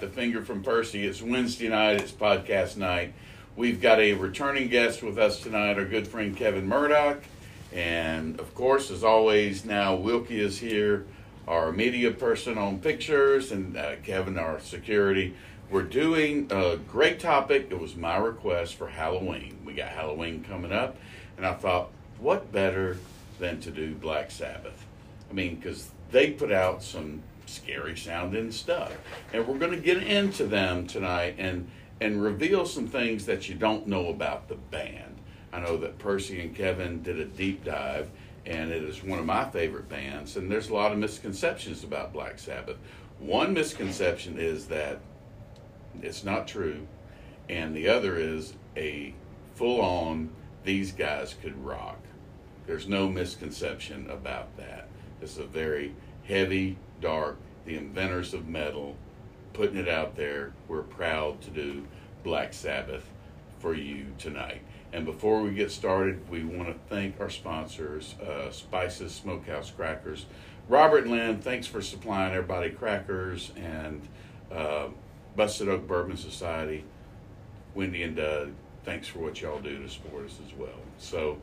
the finger from Percy. It's Wednesday night, it's podcast night. We've got a returning guest with us tonight, our good friend Kevin Murdoch. And of course, as always, now Wilkie is here, our media person on pictures, and uh, Kevin, our security. We're doing a great topic. It was my request for Halloween. We got Halloween coming up, and I thought, what better than to do Black Sabbath? I mean, because they put out some scary sounding stuff, and we're going to get into them tonight and and reveal some things that you don't know about the band. I know that Percy and Kevin did a deep dive, and it is one of my favorite bands. And there's a lot of misconceptions about Black Sabbath. One misconception is that it's not true, and the other is a full on these guys could rock. There's no misconception about that. It's a very heavy, dark, the inventors of metal, putting it out there. We're proud to do Black Sabbath for you tonight. And before we get started, we want to thank our sponsors, uh, Spices Smokehouse Crackers. Robert Lynn, thanks for supplying everybody crackers, and uh, Busted Oak Bourbon Society, Wendy and Doug, thanks for what y'all do to support us as well. So,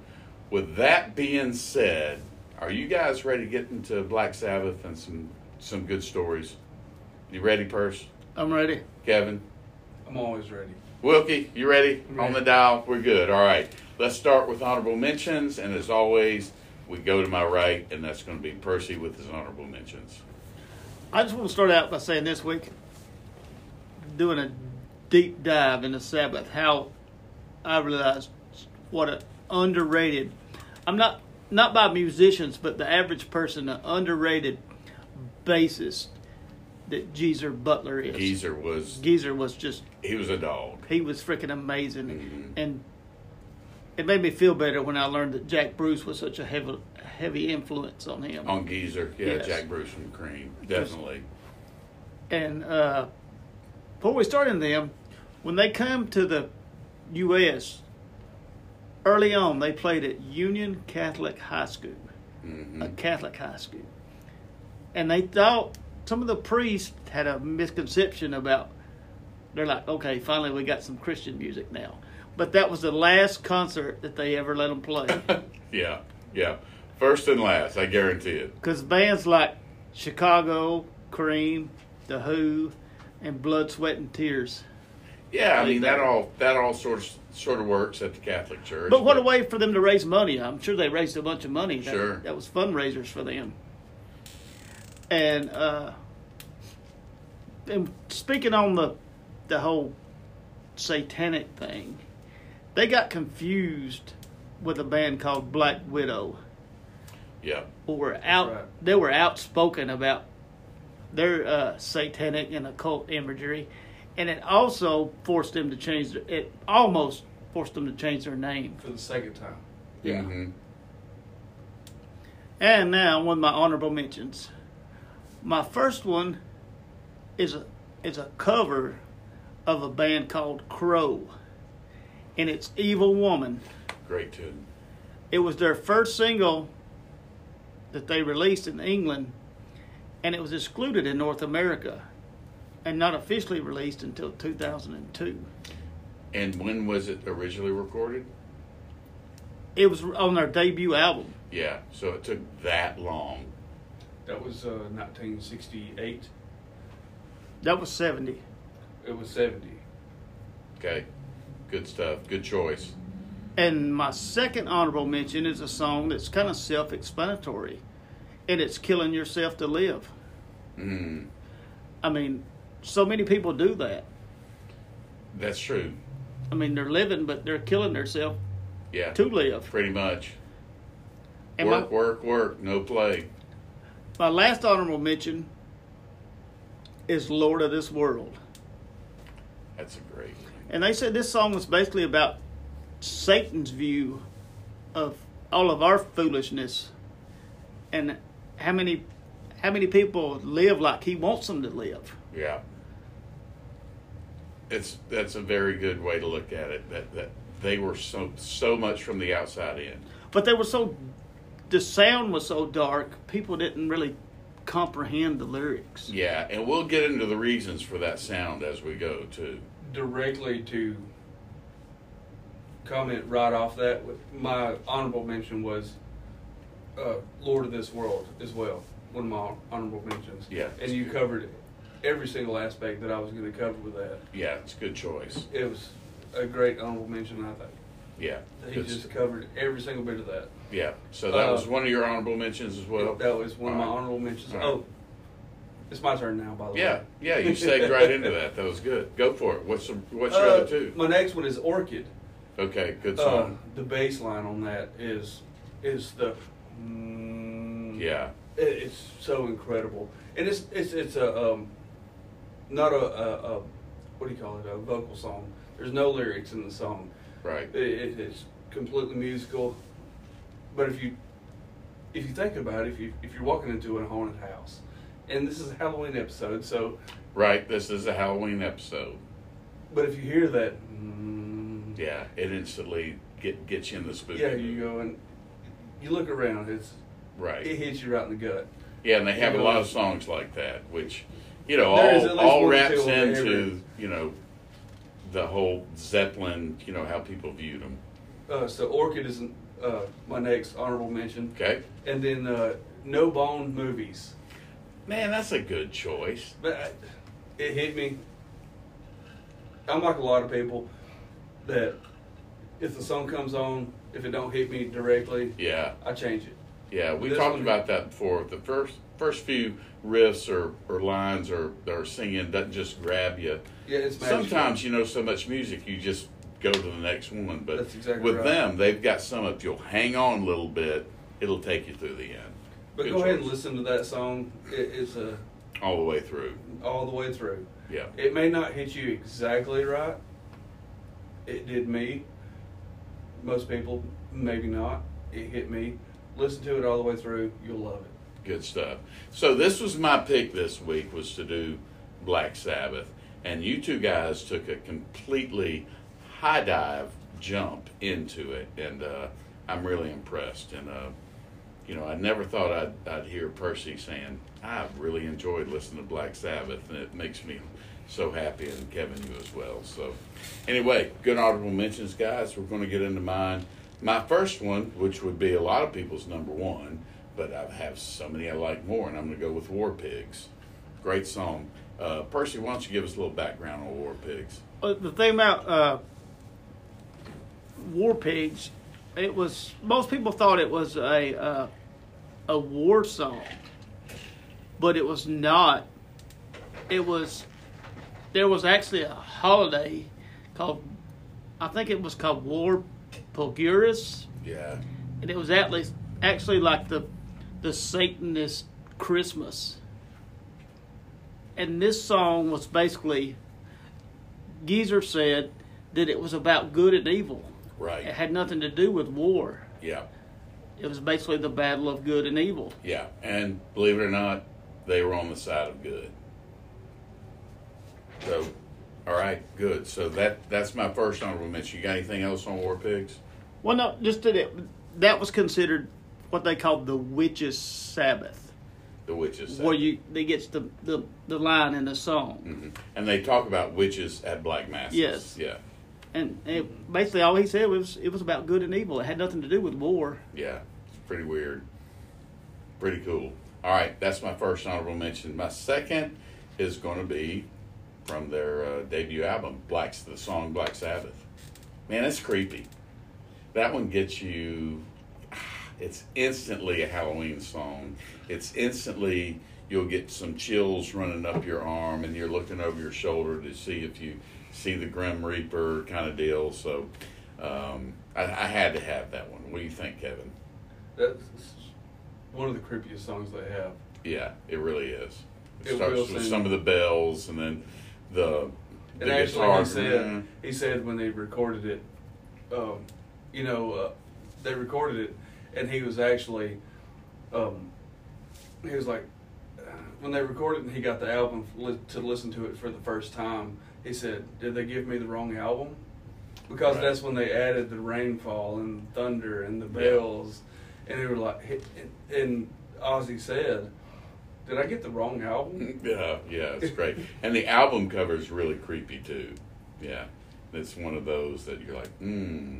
with that being said, are you guys ready to get into Black Sabbath and some some good stories? You ready, Purse? I'm ready. Kevin? I'm always ready. Wilkie, you ready? I'm On the dial? We're good. All right. Let's start with honorable mentions, and as always, we go to my right, and that's going to be Percy with his honorable mentions. I just want to start out by saying this week, doing a deep dive into Sabbath, how I realized what an underrated. I'm not not by musicians, but the average person, an underrated bassist that Geezer Butler is. Geezer was Geezer was just he was a dog. he was freaking amazing, Mhm. and it made me feel better when I learned that Jack Bruce was such a heavy heavy influence on him. On Geezer, yeah, Yes. Jack Bruce from Cream, definitely. And uh, before we start in them, when they come to the U.S., early on they played at Union Catholic High School, hmm a Catholic high school, and they thought some of the priests had a misconception about. They're like, okay, finally we got some Christian music now, but that was the last concert that they ever let them play yeah, yeah. First and last, I guarantee it. because bands like Chicago, Cream, The Who, and Blood, Sweat, and Tears. Yeah, I mean that all that all sort of sort of works at the Catholic Church. But what a way for them to raise money. I'm sure they raised a bunch of money. That, Sure. That was fundraisers for them. And uh and speaking on the the whole satanic thing, they got confused with a band called Black Widow Yeah, who were out right. they were outspoken about their uh, satanic and occult imagery and it also forced them to change their, it almost forced them to change their name For the second time. yeah Mhm. and now one of my honorable mentions my first one is a is a cover of a band called crow and it's evil woman great tune. It was their first single that they released in England, and it was excluded in North America and not officially released until 2002. And when was it originally recorded? It was on their debut album. Yeah, so it took that long. That was uh, 1968. That was 70. It was 70. Okay, good stuff. Good choice. And my second honorable mention is a song that's kind of self explanatory, and it's Killing Yourself to Live. Mm, I mean, so many people do that. that's true. I mean, they're living, but they're killing themselves Yeah, to live. pretty much. And my- work, work, work. No play. My last honorable mention is Lord of This World. That's a great. one. And they said this song was basically about Satan's view of all of our foolishness and how many how many people live like he wants them to live. Yeah. It's that's a very good way to look at it. That that they were so so much from the outside in. But they were so the sound was so dark, people didn't really comprehend the lyrics. Yeah, and we'll get into the reasons for that sound as we go too. Directly to comment right off that, my honorable mention was uh, Lord of this World as well. One of my honorable mentions. Yeah. And you covered every single aspect that I was going to cover with that. Yeah, it's a good choice. It was a great honorable mention, I think. Yeah, He just covered every single bit of that. Yeah. So that Uh, was one of your honorable mentions as well. that was one of my honorable mentions. All right. Oh, it's my turn now, by the Yeah, way. yeah. Yeah, you segued right into that. That was good. Go for it. What's the, what's your Uh, other two? My next one is Orchid. Okay, good Uh, song. the bass line on that is is the mm, yeah, it, it's so incredible, and it's it's it's a um, not a, a, a what do you call it a vocal song. There's no lyrics in the song. right. It, it, it's completely musical, but if you if you think about it, if you if you're walking into a haunted house, and this is a Halloween episode, so Right. This is a Halloween episode. but if you hear that. Mm, Yeah, it instantly get gets you in the spooky. Yeah, you go and you look around. It's Right. it hits you right in the gut. Yeah, and they have a You lot of songs like that, which you know There is at all all wraps two on there into you know the whole Zeppelin. You know how people viewed them. Uh, so Orchid is uh, my next honorable mention, Okay, and then uh, No Bone movies. man, that's a good choice. But I, it hit me. I'm like a lot of people that if the song comes on, if it don't hit me directly, Yeah, I change it. yeah, we This talked one- about that before. The first first few riffs or, or lines or or singing doesn't just grab you. Yeah, it's magical. Sometimes you know so much music you just go to the next one. But exactly with right. them, they've got some. If you'll hang on a little bit, it'll take you through the end. But Good go ahead and listen to that song. It, it's a all the way through. all the way through. Yeah. It may not hit you exactly right. It did me. Most people, maybe not. It hit me. Listen to it all the way through. You'll love it. Good stuff. So this was my pick this week was to do Black Sabbath, and you two guys took a completely high dive jump into it, and uh, I'm really impressed. And uh, you know, I never thought I'd, I'd hear Percy saying, "I've really enjoyed listening to Black Sabbath," and it makes me so happy, and Kevin you as well. So anyway, good honorable mentions, guys. We're going to get into mine. My first one, which would be a lot of people's number one, but I have so many I like more, and I'm going to go with War Pigs. Great song. Uh, Percy, why don't you give us a little background on War Pigs? Uh, the thing about uh, War Pigs, it was most people thought it was a uh, a war song, but it was not. It was there was actually a holiday called I think it was called War Pulguris, Yeah. and it was actually actually like the the Satanist Christmas. And this song was basically Geezer said that it was about good and evil. It had nothing to do with war. Yeah. It was basically the battle of good and evil. Yeah. And believe it or not, they were on the side of good. So, all right, good. So that that's my first honorable mention. You got anything else on War Pigs? Well, no, just that it, that was considered what they called the witches' Sabbath, The witches. where you they gets the, the the line in the song. hmm And they talk about witches at black masses. Yes. Yeah. And it, basically, all he said was it was about good and evil. It had nothing to do with war. Yeah. It's pretty weird. Pretty cool. All right, that's my first honorable mention. My second is going to be from their uh, debut album, Black's the song Black Sabbath. Man, it's creepy. That one gets you. It's instantly a Halloween song. It's instantly you'll get some chills running up your arm, and you're looking over your shoulder to see if you see the Grim Reaper kind of deal. So, um, I, I had to have that one. What do you think, Kevin? That's one of the creepiest songs they have. Yeah, it really is. It, It starts with some of the bells, and then the the And actually, guitar. he said he said when they recorded it, um, you know, uh, they recorded it, and he was actually, um, he was like, when they recorded it and he got the album li- to listen to it for the first time, he said, "Did they give me the wrong album?" Because Right. that's when they added the rainfall and thunder and the Yeah. bells, and they were like, and, and Ozzy said did I get the wrong album? Yeah, yeah, it's great. and the album cover is really creepy too. Yeah, it's one of those that you're like, hmm.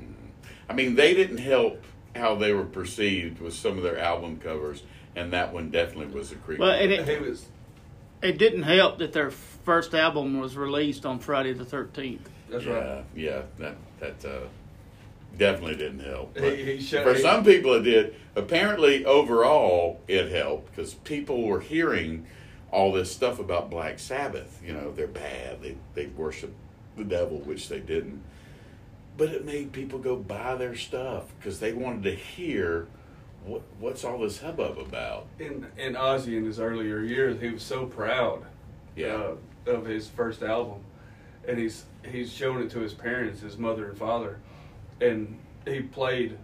I mean, they didn't help how they were perceived with some of their album covers, and that one definitely was a creepy. Well, and one. it- It was. It didn't help that their first album was released on Friday the 13th. That's yeah, right. yeah, that that uh, definitely didn't help. He- he shut- for he- some people, it did. Apparently, overall, it helped because people were hearing all this stuff about Black Sabbath. You know, they're bad. They they worship the devil, which they didn't. But it made people go buy their stuff because they wanted to hear what what's all this hubbub about. In in Ozzy in his earlier years, he was so proud Yeah. uh, of his first album, and he's he's shown it to his parents, his mother and father, and he played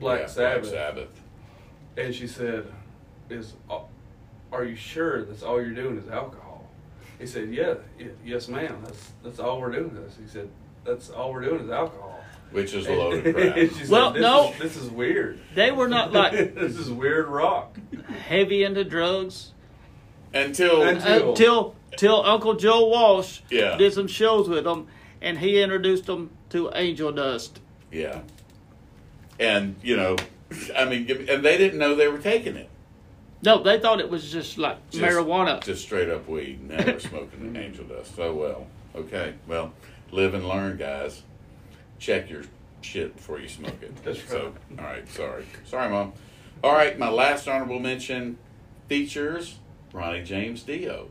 Black Yeah, Sabbath, Black Sabbath. and she said, "Is uh, are you sure that's all you're doing is alcohol?" He said, "Yeah, yes, ma'am. That's that's all we're doing." Is he said, "That's all we're doing is alcohol." Which is a load of crap. And she said, Well, this no. is, this is weird. They were not like this is weird rock. heavy into drugs Until Until- until till Uncle Joe Walsh Yeah. did some shows with them, and he introduced them to Angel Dust. Yeah. And, you know, I mean, and they didn't know they were taking it. No, they thought it was just like Just- marijuana. Just straight up weed. And they were smoking angel dust. So, well, okay. Well, live and learn, guys. Check your shit before you smoke it. That's So, all right. Sorry. Sorry, Mom. All right. My last honorable mention features Ronnie James Dio.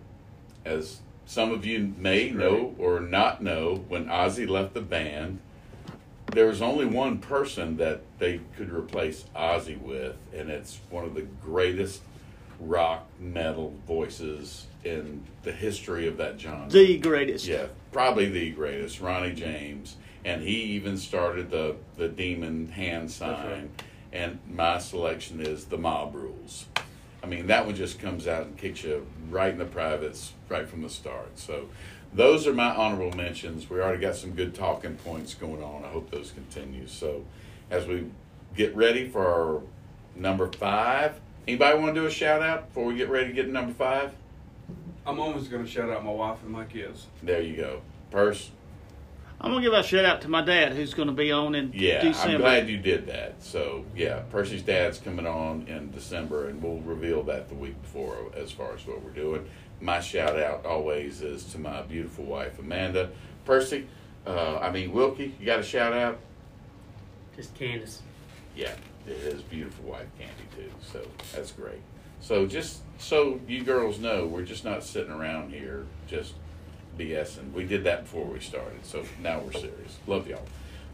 As some of you may know or not know, when Ozzy left the band, there was only one person that they could replace Ozzy with, and it's one of the greatest rock metal voices in the history of that genre. the greatest. yeah, probably the greatest, Ronnie James, and he even started the the demon hand sign. right. And my selection is the Mob Rules. I mean, that one just comes out and kicks you right in the privates right from the start. So, those are my honorable mentions. We already got some good talking points going on. I hope those continue. So, as we get ready for our number five, anybody want to do a shout out before we get ready to get to number five? I'm always going to shout out my wife and my kids. There you go. Purse. I'm gonna give a shout out to my dad, who's gonna be on in Yeah, December. I'm glad you did that. So, yeah, Percy's dad's coming on in December, and we'll reveal that the week before as far as what we're doing. My shout out always is to my beautiful wife, Amanda. Percy, uh, I mean, Wilkie, you got a shout out? Just Candace. Yeah, his beautiful wife, Candy, too. So, that's great. So, just so you girls know, we're just not sitting around here just BSing. We did that before we started, so now we're serious. Love y'all.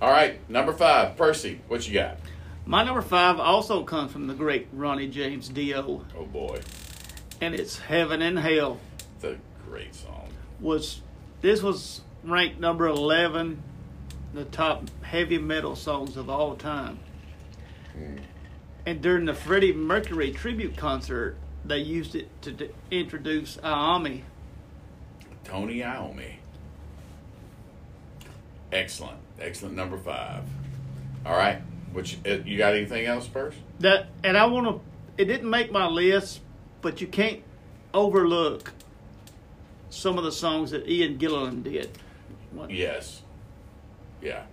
All right, number five, Percy, what you got? My number five also comes from the great Ronnie James Dio, Oh boy, and it's Heaven and Hell. it's a great song. Was this was ranked number eleven, the top heavy metal songs of all time. Hmm. And during the Freddie Mercury tribute concert, they used it to d- introduce Iommi. Tony Iommi. Excellent, excellent number five. All right, which uh, you got anything else first? That and I want to. It didn't make my list, but you can't overlook some of the songs that Ian Gillan did. What- Yes. Yeah.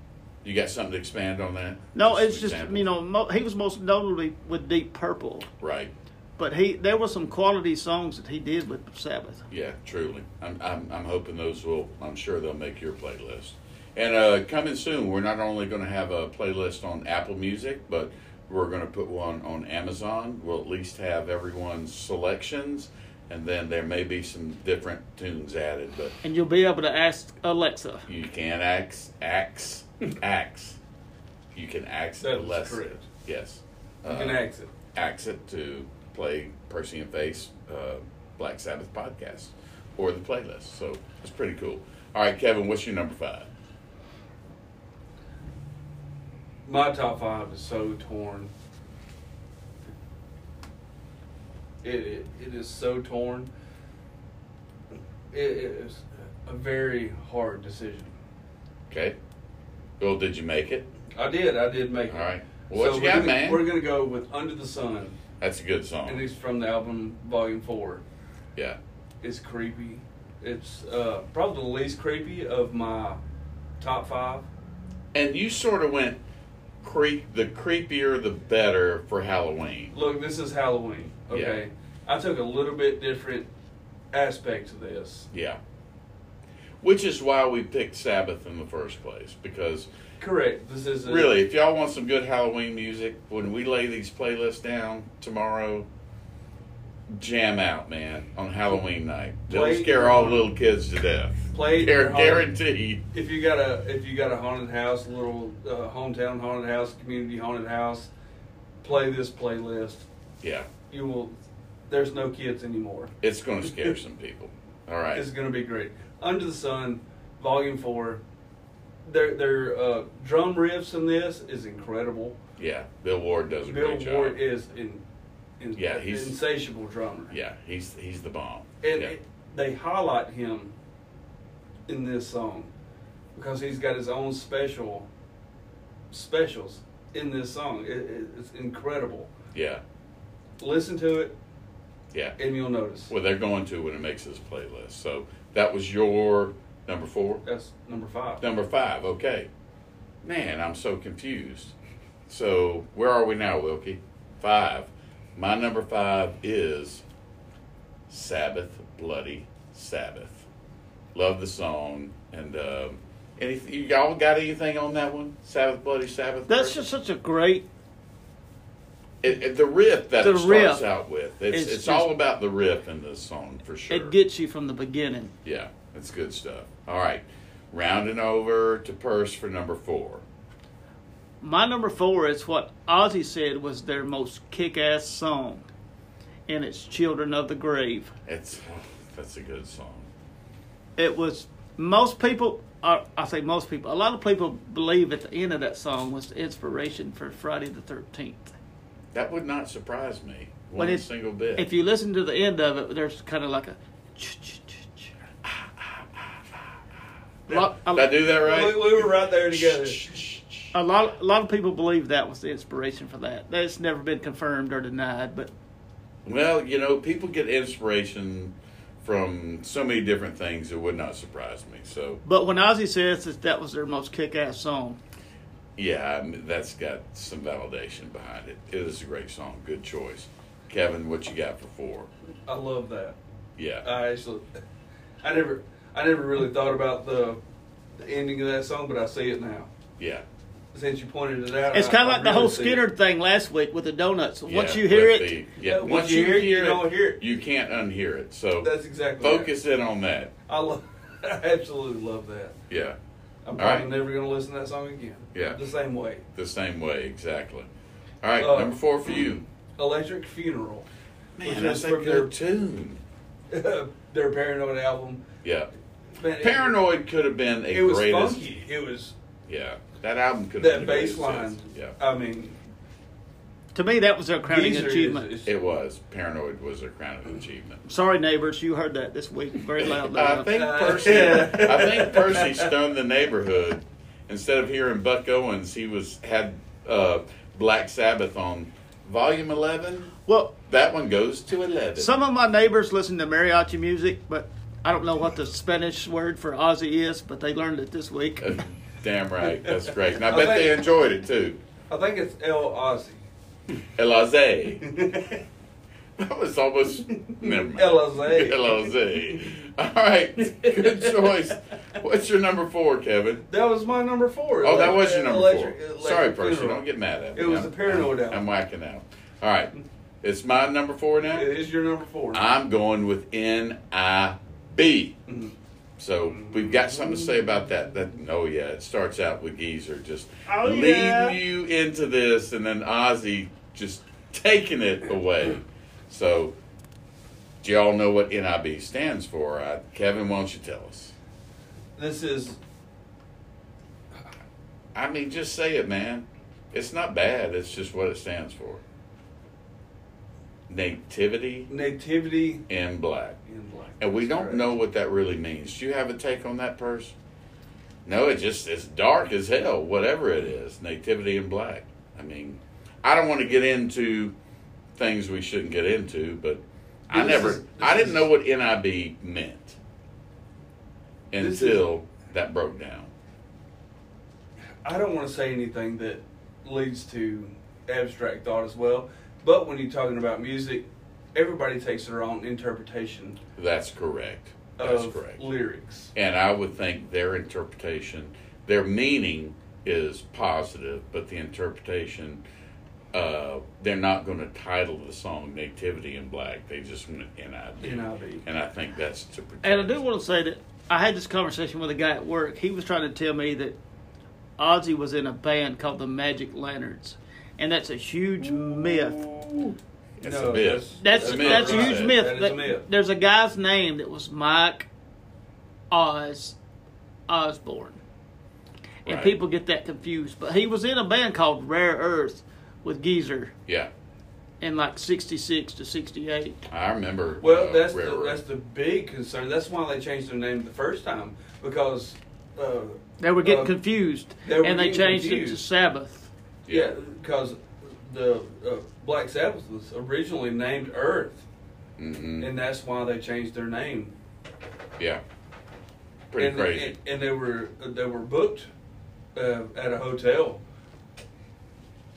You got something to expand on that? No, an it's just example? you know mo- he was most notably with Deep Purple, Right. But he there were some quality songs that he did with Sabbath. Yeah, truly. I'm, I'm, I'm hoping those will, I'm sure they'll make your playlist. And uh, coming soon, we're not only going to have a playlist on Apple Music, but we're going to put one on Amazon. We'll at least have everyone's selections, and then there may be some different tunes added, but And you'll be able to ask Alexa. you can ax, ax, ax. You can ax That is Alexa. correct. Yes. You can Uh, exit. axe it to play Percy and Face uh, Black Sabbath podcast or the playlist. So it's pretty cool. All right, Kevin, what's your number five? My top five is so torn. It, it, it is so torn. It is a very hard decision. Okay. Well, did you make it? I did. I did make it. All right. Well, what you got, gonna, man? We're gonna go with "Under the Sun" That's a good song. and it's from the album Volume Four. Yeah. It's creepy. It's uh, probably the least creepy of my top five. And you sort of went creep the creepier the better for Halloween. Look, this is Halloween. Okay, I took a little bit different aspect to this. Yeah. Which is why we picked Sabbath in the first place. Because Correct. This is a, really, if y'all want some good Halloween music, when we lay these playlists down tomorrow, jam out, man, on Halloween night. They'll scare all the little kids to death. Play Guar- guaranteed. If you got a if you got a haunted house, a little uh, hometown haunted house, community haunted house, play this playlist. Yeah. You will. There's no kids anymore. It's going to scare some people. All right. It's going to be great. Under the Sun, Volume Four. Their their uh, drum riffs in this is incredible. Yeah. Bill Ward does a Bill great job. Bill Ward is in, in Yeah, he's- insatiable drummer. Yeah, he's he's the bomb. and yeah. it, they highlight him in this song because he's got his own special specials in this song. It, it, it's incredible. yeah. Listen to it, Yeah. and you'll notice. Well, they're going to when it makes this playlist. So that was your number four. That's number five. Number five. Okay. Man, I'm so confused. So where are we now, Wilkie? Five. My number five is Sabbath, Bloody Sabbath. Love the song. And um, anything, you all got anything on that one? Sabbath, Bloody Sabbath. That's version? just such a great. It, it- the riff that The it starts riff. out with. It's, It's it's, just- all about the riff in this song for sure. It gets you from the beginning. yeah, it's good stuff. All right, rounding over to Purse for number four. My number four is what Ozzy said was their most kick-ass song, and it's "Children of the Grave." It's that's a good song. It was most people. Uh, I say most people. A lot of people believe at the end of that song was the inspiration for Friday the Thirteenth. That would not surprise me one single bit. If you listen to the end of it, there's kind of like a. Lot- Did I do that right? We, we were right there together. A lot, a lot of people believe that was the inspiration for that. That's never been confirmed or denied, but Well, you know, people get inspiration from so many different things. It would not surprise me. So but when Ozzy says that that was their most kick-ass song, yeah, I mean, that's got some validation behind it. It is a great song. Good choice, Kevin. What you got for four? I love that. Yeah. I actually, I never, I never really thought about the, the ending of that song, but I see it now. Yeah. Since you pointed it out, it's kind of I like the really whole Skinner it. thing last week with the donuts. Once Yeah, you hear it, the- yeah. Yeah, Once you hear it, you don't hear it. You can't unhear it. So That's exactly. right. focus in on that. I love. I absolutely love that. Yeah. I'm All probably right. never going to listen to that song again. Yeah. The same way. The same way, exactly. All right, Uh, number four for you. Electric Funeral. Man, that's a from good tune. their, their Paranoid album. Yeah. Man, it- Paranoid could have been a It, was greatest. funky. It was Yeah. That album could have that been the bass line. Yeah. I mean, to me, that was their crowning Geezer achievement. is- It was. Paranoid was a crowning achievement. Sorry, neighbors, you heard that this week very loudly. I think Uh, Percy. yeah. I think Percy stunned the neighborhood. Instead of hearing Buck Owens, he was had uh, Black Sabbath on volume eleven. well, That one goes to eleven. some of my neighbors listen to mariachi music, but I don't know what the Spanish word for Ozzy is, but they learned it this week. Uh, Damn right. That's great. And I I bet they enjoyed it too. I think it's El Ozzy. El Elazé. That was almost never mind. Elazé. Elazé. All right, good choice. What's your number four, Kevin? That was my number four. Oh, that was your number Electric- four. Electric Sorry, Percy. Funeral. Don't get mad at me. It was I'm- the Paranoid I'm. I'm whacking out. All right, it's my number four now. It is your number four. I'm going with N I B. Mhm. So we've got something to say about that. That oh yeah, it starts out with Geezer just Oh, leading yeah. you into this, and then Ozzy just taking it away. So do y'all know what NIB stands for? Kevin, why don't you tell us? This is I mean, just say it, man. It's not bad. It's just what it stands for. Nativity Nativity in black. And we don't know what that really means. Do you have a take on that, Purse? No, it just it's dark as hell, whatever it is. Nativity in black. I mean, I don't want to get into things we shouldn't get into, but I This never, is, I didn't is- know what NIB meant until that broke down. I don't want to say anything that leads to abstract thought as well, but when you're talking about music, everybody takes their own interpretation That's correct. That's of correct. lyrics. And I would think their interpretation, their meaning is positive, but the interpretation, uh, they're not going to title the song "Nativity in Black." They just want NIB, NIB. and I think that's to protect. And I do want to say that I had this conversation with a guy at work. He was trying to tell me that Ozzy was in a band called the Magic Lanterns, and that's a huge myth. It's No, a myth. That's It's that's, myth, a huge myth. That is a myth. There's a guy's name that was Mike Oz Osborne, and Right. people get that confused. But he was in a band called Rare Earth with Geezer Yeah, in like '66 to '68. I remember. Well, uh, that's Rare the, Earth. that's the big concern. That's why they changed their name the first time because uh, They were getting Um, confused, they were and they getting changed it to. Sabbath. yeah, because the uh, Black Sabbath was originally named Earth, hmm and that's why they changed their name. Yeah, pretty and, crazy. And, and they were they were booked uh, at a hotel,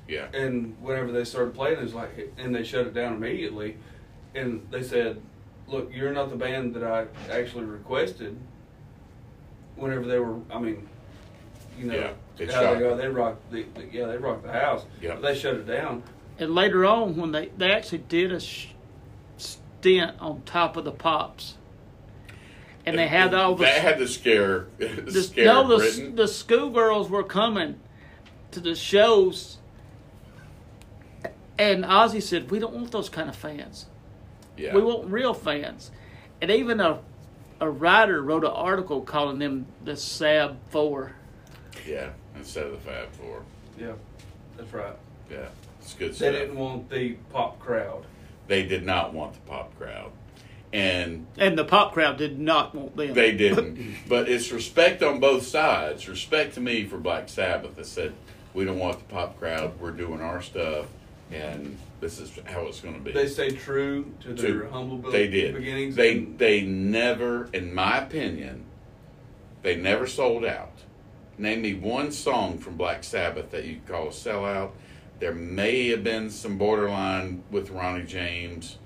yeah, and whenever they started playing, it was like, and they shut it down immediately, and they said, "Look, you're not the band that I actually requested." Whenever they were, I mean, you know, Yeah, it's how they go, they rock, the, the, yeah, they rocked the house. Yeah. They shut it down. And later on, when they they actually did a sh- stint on top of the pops, and they had all the that had to scare the, scare no, the, Britain. the schoolgirls were coming to the shows, and Ozzy said, "We don't want those kind of fans. yeah, We want real fans." And even a a writer wrote an article calling them the Sab Four. Yeah, instead of the Fab Four. Yeah, that's right. Yeah, it's good stuff. They didn't want the pop crowd. They did not want the pop crowd, and And the pop crowd did not want them. they didn't. but it's respect on both sides. Respect to me for Black Sabbath that said we don't want the pop crowd. We're doing our stuff, and this is how it's going to be. They stayed true to their To- humble be- they did. beginnings. They and- they never, in my opinion, they never sold out. Name me one song from Black Sabbath that you could call a sellout. There may have been some borderline with Ronnie James,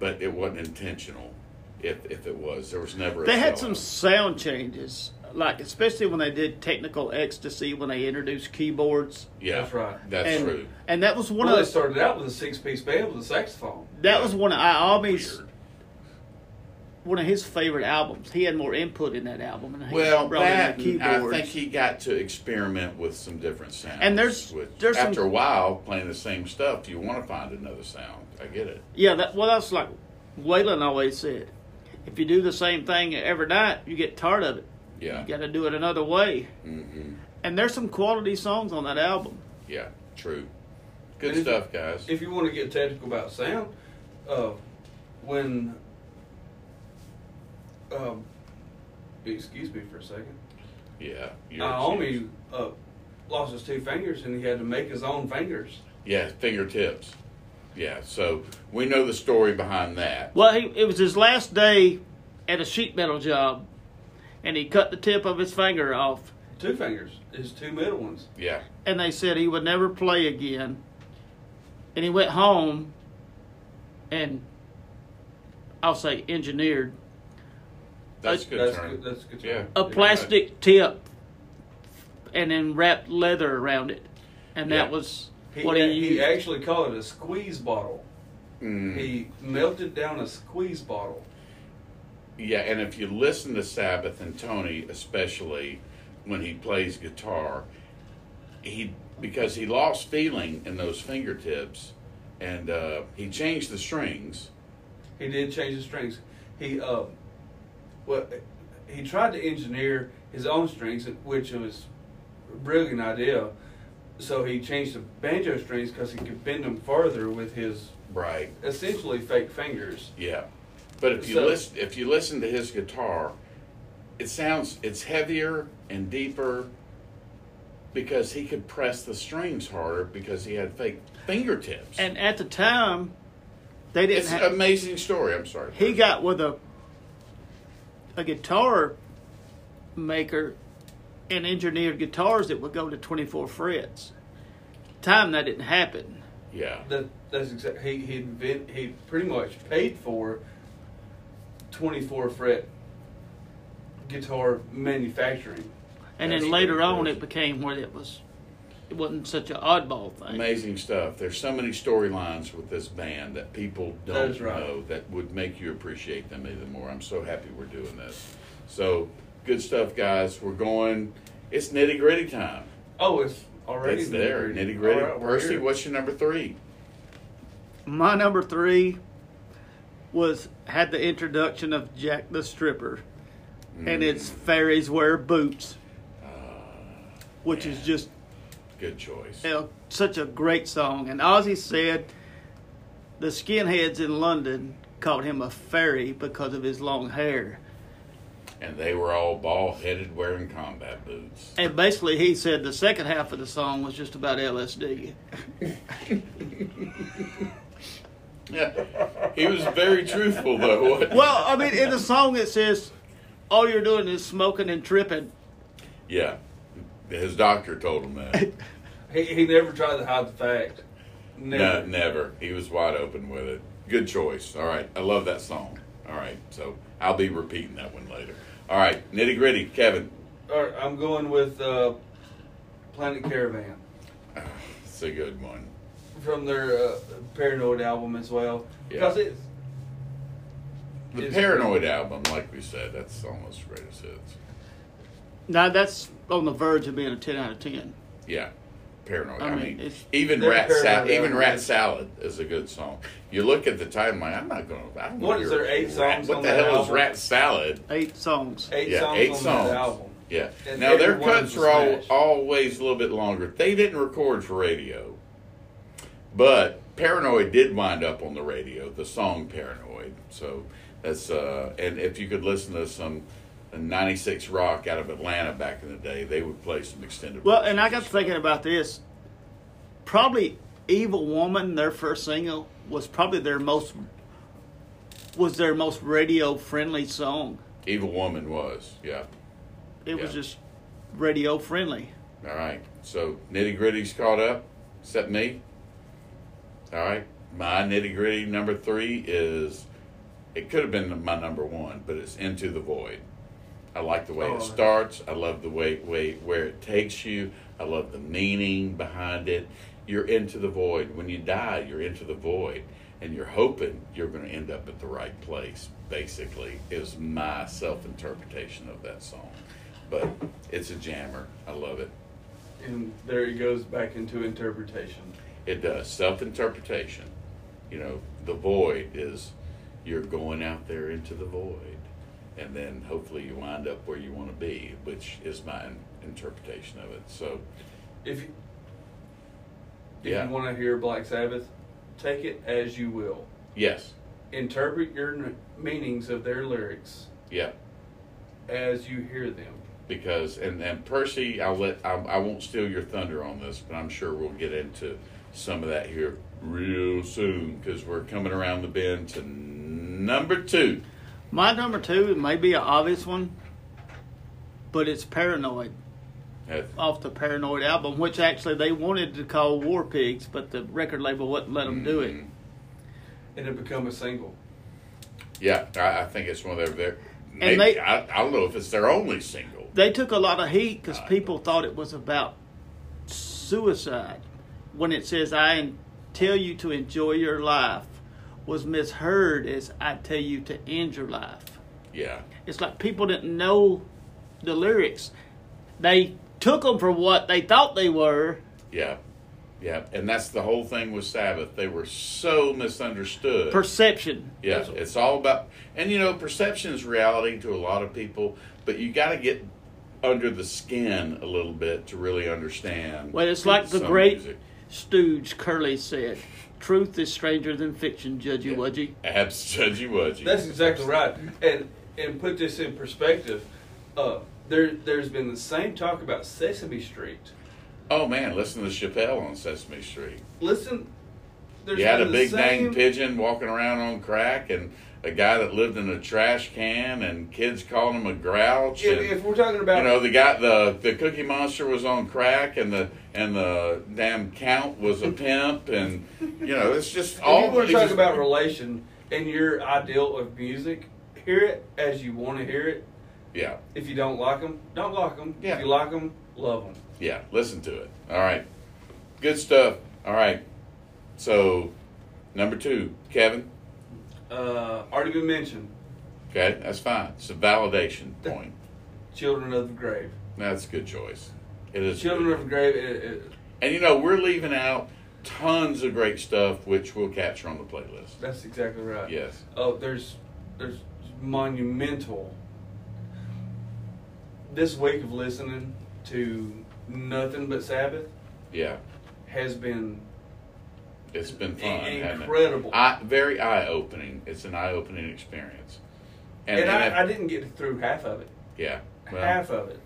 but it wasn't intentional. If if it was, there was never. A They had sellout. some sound changes, like especially when they did technical ecstasy when they introduced keyboards. Yeah, That's right. That's and, true. And that was one well, they of started out with a six-piece band with a saxophone. that was one of I always Weird. One of his favorite albums. He had more input in that album, and he Well, brought that in the and I think he got to experiment with some different sounds. And there's- which, there's some- after a while playing the same stuff, you want to find another sound. I get it. yeah, that well, that's like Waylon always said. If you do the same thing every night, you get tired of it. Yeah. You got to do it another way. hmm And there's some quality songs on that album. Yeah. True. Good And if- stuff, guys. If you want to get technical about sound, uh, when um, excuse me for a second, yeah. you're Iommi uh, lost his two fingers and he had to make his own fingers. Yeah, fingertips. Yeah. So we know the story behind that. Well, he, it was his last day at a sheet metal job, and he cut the tip of his finger off. Two fingers, his two middle ones. Yeah. and they said he would never play again. And he went home and I'll say engineered That's a good that's term. good. That's a good. Yeah. term. a plastic tip and then wrapped leather around it. And that was He, what he he used. actually called it a squeeze bottle. Mm. He melted down a squeeze bottle. Yeah, and if you listen to Sabbath and Tony, especially when he plays guitar, he because he lost feeling in those fingertips, and uh, he changed the strings. He did change the strings. He uh, well, he tried to engineer his own strings, which was a brilliant idea. So he changed the banjo strings because he could bend them farther with his Right. essentially fake fingers. Yeah, but if you So- listen, if you listen to his guitar, it sounds it's heavier and deeper because he could press the strings harder because he had fake fingertips. And at the time, they didn't it's have. an amazing story. I'm sorry. he got with a a guitar maker and engineered guitars that would go to 24 frets. Time that didn't happen. yeah. That that's exactly he he invent, he pretty much paid for twenty four fret guitar manufacturing. And That's then later on, it became where it was. It wasn't such an oddball thing. Amazing stuff. There's so many storylines with this band that people don't That's right. know that would make you appreciate them even more. I'm so happy we're doing this. So good stuff, guys. We're going. It's nitty gritty time. Oh, it's already It's there, nitty-gritty. nitty gritty. All right, we're Percy, here. what's your number three? My number three was had the introduction of Jack the Stripper, and it's mm. fairies wear boots, ah, which is just Good choice. you know, such a great song. And Ozzy said the skinheads in London called him a fairy because of his long hair. And they were all bald headed wearing combat boots. And basically, he said the second half of the song was just about LSD. Yeah. He was very truthful though. Well, I mean, in the song it says, all you're doing is smoking and tripping. Yeah. His doctor told him that. He he never tried to hide the fact. No, Never. never. He was wide open with it. Good choice. All right. I love that song. All right. So I'll be repeating that one later. All right. Nitty gritty. Kevin. All right, I'm going with uh, Planet Caravan It's a good one. from their uh, Paranoid album as well. Because Yeah. it's The It's Paranoid album, like we said, that's almost greatest hits. Now, that's on the verge of being a 10 out of 10. Yeah. Paranoid. I, I mean, mean, it's- even Rat Salad. Even Rat is- Salad is a good song. You look at the title, I'm not going to. I What wanna is there, eight Rat- songs What the that hell is? Rat Salad? Eight songs. eight yeah, songs eight on songs. that album. Yeah. And now their cuts was are all, always a little bit longer. They didn't record for radio, but Paranoid did wind up on the radio. The song Paranoid. So that's uh, and if you could listen to some. 96 Rock out of Atlanta back in the day, they would play some extended. Well, and I got to thinking about this. Probably "Evil Woman," their first single, was probably their most was their most radio friendly song. Evil Woman was, yeah. It was just radio friendly. All right. So nitty gritty's caught up, except me. All right. My nitty gritty number three is it could have been my number one, but it's Into the Void. I like the way Oh, it starts. I love the way, way where it takes you. I love the meaning behind it. You're into the void. When you die, you're into the void, and you're hoping you're going to end up at the right place. Basically, is my self interpretation of that song. But it's a jammer. I love it. And there it goes back into interpretation. It does self interpretation. You know, the void is you're going out there into the void, and then hopefully you wind up where you want to be, which is my interpretation of it. So, If you, if Yeah. you want to hear Black Sabbath, take it as you will. yes, Interpret your n- meanings of their lyrics yeah, as you hear them. because and and Percy, I'll let I, I won't steal your thunder on this, but I'm sure we'll get into some of that here real soon because we're coming around the bend to number two. My number two may be an obvious one, but it's "Paranoid" Uh, off the Paranoid album, which actually they wanted to call War Pigs, but the record label wouldn't let them do it. And it become a single. Yeah, I, I think it's one of their. And Maybe they- I, I don't know if it's their only single. They took a lot of heat because Uh, people thought it was about suicide. When it says, I tell you to enjoy your life, was misheard as I tell you to end your life. Yeah, It's like people didn't know the lyrics. They took them for what they thought they were. yeah, yeah, and that's the whole thing with Sabbath. They were so misunderstood. Perception. yeah, it's all about, and you know, perception is reality to a lot of people, but you got to get under the skin a little bit to really understand. Well, it's like the great music. stooge Curly said truth is stranger than fiction, Judgy Yeah. Wudgy. Abs Judgy Wudgy. That's exactly right. And and put this in perspective, uh, there there's been the same talk about Sesame Street Oh man, listen to Chappelle on Sesame Street. Listen, there's You had a big same- dang pigeon walking around on crack, and a guy that lived in a trash can, and kids calling him a grouch. If, and, if we're talking about you know, the guy, the the Cookie Monster was on crack, and the and the damn Count was a pimp, and you know, it's just If all. you want it's to talk just- about relation and your ideal of music, hear it as you want to hear it. yeah, If you don't like them, don't like them. Yeah. If you like them, love them. yeah. Listen to it. All right, good stuff. All right, so number two, Kevin. Uh, already been mentioned. Okay, that's fine. It's a validation point. Children of the Grave. That's a good choice. It is. Children of the Grave. It, it, And you know, we're leaving out tons of great stuff, which we'll capture on the playlist. that's exactly right. Yes. Oh, there's there's monumental. This week of listening to nothing but Sabbath Yeah. has been It's been fun. incredible. I, very eye opening. It's an eye opening experience. and if- I, I didn't get through half of it. yeah. Well, half of it.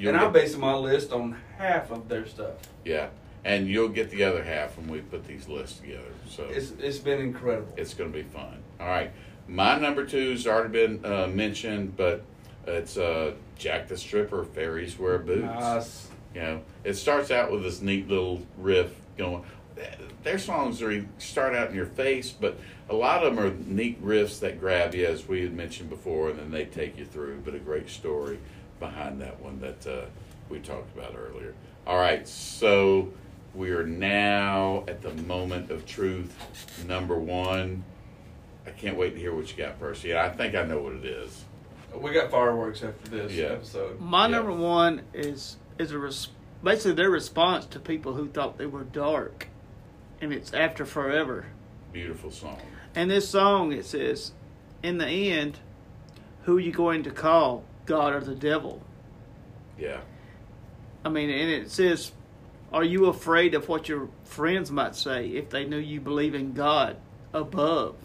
And I'm basing my list on half of their stuff. Yeah. And you'll get the other half when we put these lists together. So It's it's been incredible. it's going to be fun. All right. My number two's already been uh, mentioned, but it's uh, Jack the Stripper, Fairies Wear Boots. Nice. You know, it starts out with this neat little riff going. Their songs are start out in your face, but a lot of them are neat riffs that grab you, as we had mentioned before, and then they take you through. But a great story behind that one that uh, we talked about earlier. All right, so we are now at the moment of truth, number one. I can't wait to hear what you got, Percy. I think I know what it is. We got fireworks after this Yeah. episode. My Yeah. number one is is a res- basically their response to people who thought they were dark, and it's after forever. Beautiful song. And this song it says, in the end, who are you going to call, God or the devil? Yeah, I mean, and it says, are you afraid of what your friends might say if they knew you believe in God above?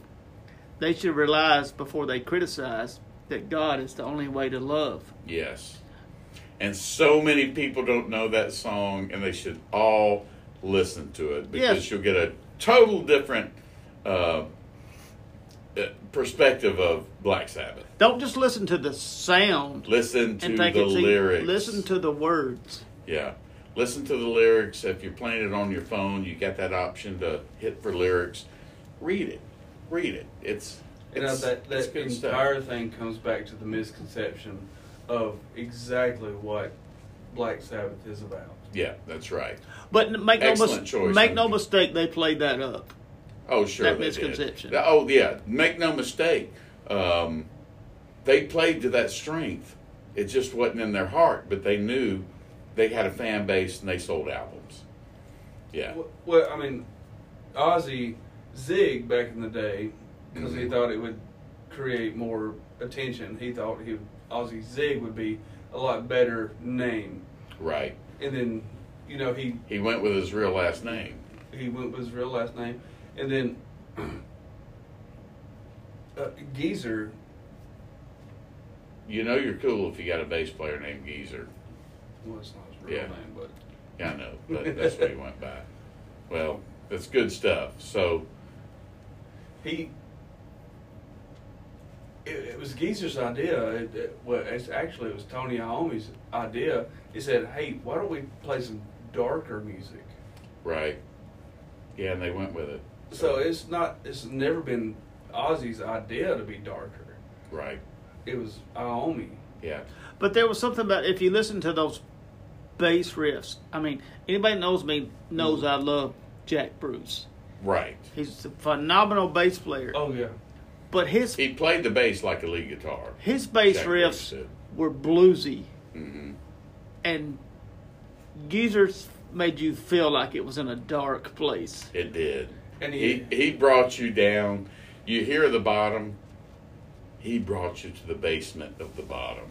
They should realize before they criticize that God is the only way to love. Yes. And so many people don't know that song, and they should all listen to it because Yes. you'll get a total different uh, uh, perspective of Black Sabbath. Don't just listen to the sound Listen to and the it's easy. lyrics. Listen to the words. Yeah. Listen to the lyrics. If you're playing it on your phone, you got that option to hit for lyrics. Read it. Read it. It's, You know that that good stuff. entire thing comes back to the misconception of exactly what Black Sabbath is about. Yeah, that's right. But make no, Excellent mis- choice, make no mistake, they played that up. Oh, sure. That they did. misconception. Oh, yeah. Make no mistake. Um, they played to that strength. It just wasn't in their heart, but they knew they had a fan base and they sold albums. Yeah. Well, well, I mean, Ozzy Zig back in the day, because he Mhm. thought it would create more attention. He thought he Ozzy Zig would be a lot better name, Right. And then you know he He went with his real last name. he went with his real last name, and then uh, Geezer. You know you're cool if you got a bass player named Geezer. Well, it's not his real Yeah. name, but Yeah, I know, but that's what he went by. Well, that's good stuff. So, he. It, it was Geezer's idea. It, it, well, it's actually it was Tony Iommi's idea. He said, "Hey, why don't we play some darker music?" right. Yeah, and they went with it. So it's not. It's never been Ozzy's idea to be darker. Right. It was Iommi. Yeah. But there was something about if you listen to those bass riffs. I mean, anybody knows me knows mm. I love Jack Bruce. Right. He's a phenomenal bass player. Oh yeah. But his He played the bass like a lead guitar. his bass Jack riffs did. were bluesy, hmm and Geezer's made you feel like it was in a dark place. It did. And He he, he brought you down. You hear the bottom. He brought you to the basement of the bottom.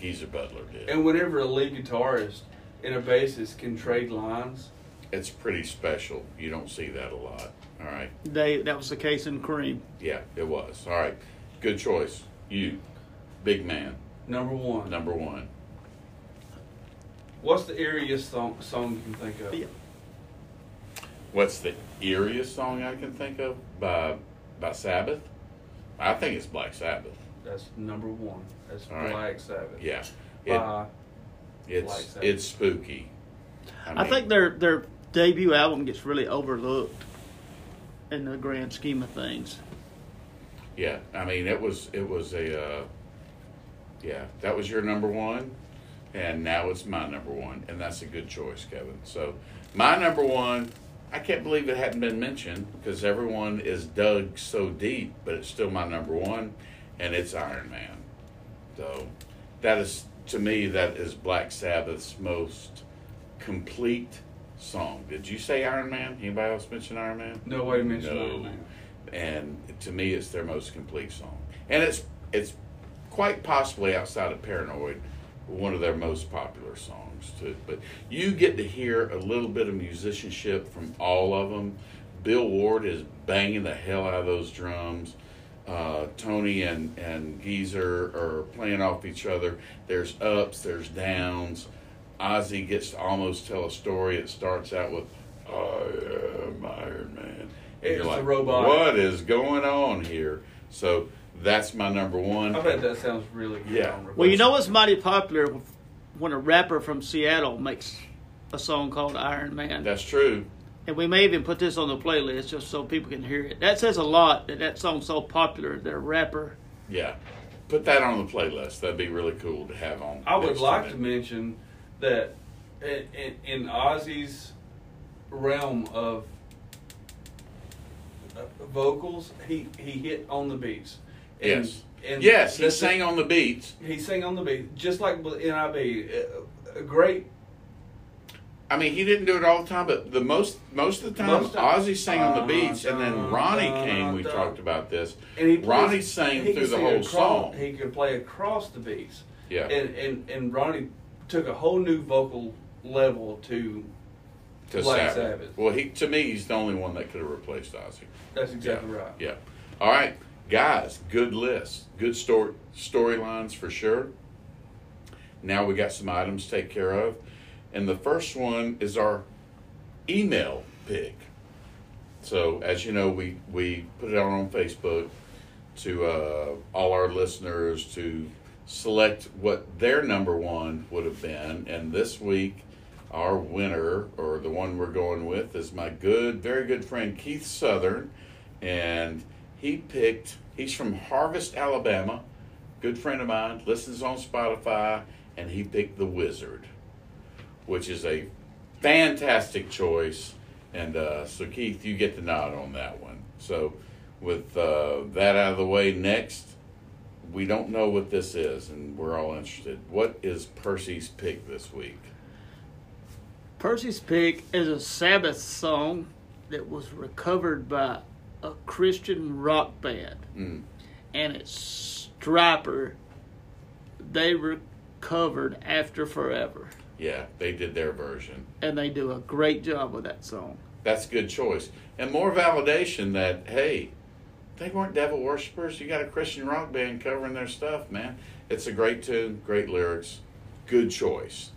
Geezer Butler did. and whenever a lead guitarist and a bassist can trade lines, It's pretty special. You don't see that a lot. All right. They that was the case in Cream. Yeah, it was. All right. Good choice. You, big man, number one. number one. What's the eeriest song song you can think of? Yeah. What's the eeriest song I can think of by by Sabbath? I think it's Black Sabbath. That's number one. That's All right. Black Sabbath. Yeah, it, By, Black it's Sabbath. it's spooky. I mean, think their their debut album gets really overlooked in the grand scheme of things. Yeah, I mean it was it was a uh, yeah that was your number one, and now it's my number one, and that's a good choice, Kevin. So my number one, I can't believe it hadn't been mentioned because everyone is dug so deep, but it's still my number one, and it's Iron Man. So that is to me that is Black Sabbath's most complete song. Did you say Iron Man? Anybody else mention Iron Man? no way to mention No. Iron Man. and to me it's their most complete song and it's it's quite possibly outside of paranoid one of their most popular songs too but you get to hear a little bit of musicianship from all of them bill ward is banging the hell out of those drums uh, Tony and, and Geezer are playing off each other. There's ups, there's downs. Ozzy gets to almost tell a story. It starts out with, I am Iron Man. And It's you're the like, robot. what is going on here? So that's my number one. I bet that sounds really good. Yeah. Well, you know what's mighty popular when a rapper from Seattle makes a song called Iron Man. That's true. And we may even put this on the playlist just so people can hear it. That says a lot that that song's so popular that a rapper. Yeah. Put that on the playlist. That'd be really cool to have on. I would like it. to mention that in, in, in Ozzy's realm of uh, vocals, he, he hit on the beats. And, Yes. And yes, he sang on the beats. He sang on the beat, just like NIB. A, a great. I mean, he didn't do it all the time, but the most most of the time, Most Ozzy sang on the beats, and then Ronnie came. We talked about this. And he plays- Ronnie sang he through the whole across- song. He could play across the beats. Yeah, And, and and Ronnie took a whole new vocal level to. to Black Sabbath. Sabbath. Well, he to me, he's the only one that could have replaced Ozzy. That's exactly yeah. right. Yeah. All right, guys. Good list. Good story storylines for sure. Now we got some items to take care of, and the first one is our email pick. So as you know, we we put it out on Facebook to uh, all our listeners to select what their number one would have been, and this week our winner or the one we're going with is my good, very good friend Keith Southern, and he picked. He's from Harvest, Alabama. Good friend of mine. Listens on Spotify, and he picked The Wizard, which is a fantastic choice. And uh, so, Keith, you get the nod on that one. So, with uh, that out of the way, next, we don't know what this is, and we're all interested. What is Percy's pick this week? Percy's Pick is a Sabbath song that was recovered by a Christian rock band, Mm. and it's Stryper. They recovered After Forever, Yeah, they did their version. and they do a great job with that song. That's a good choice. And more validation that, hey, they weren't devil worshippers. You got a Christian rock band covering their stuff, man. It's a great tune, great lyrics, good choice.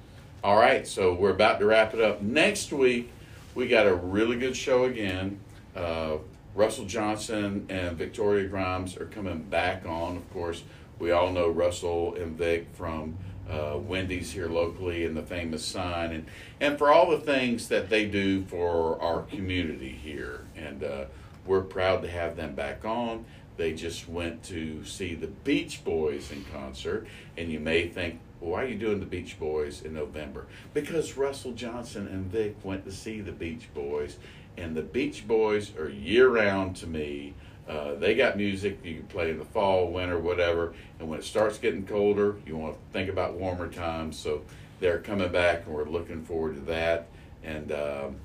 All right, so we're about to wrap it up. Next week, we got a really good show again. Uh, Russell Johnson and Victoria Grimes are coming back on. Of course, we all know Russell and Vic from uh, Wendy's here locally and the famous sign, and, and for all the things that they do for our community here. And uh, we're proud to have them back on. They just went to see the Beach Boys in concert, and you may think, why are you doing the Beach Boys in November? Because Russell Johnson and Vic went to see the Beach Boys, and the Beach Boys are year round to me. Uh, they got music you can play in the fall, winter, whatever. And when it starts getting colder, you want to think about warmer times. So they're coming back, and we're looking forward to that. And um,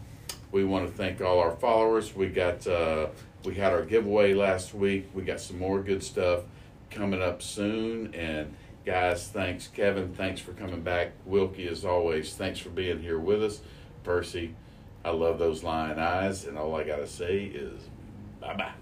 we want to thank all our followers. We got uh, we had our giveaway last week. We got some more good stuff coming up soon. And guys, thanks, Kevin. Thanks for coming back. Wilkie, as always, thanks for being here with us. Percy, I love those lion eyes, and all I gotta say is bye bye.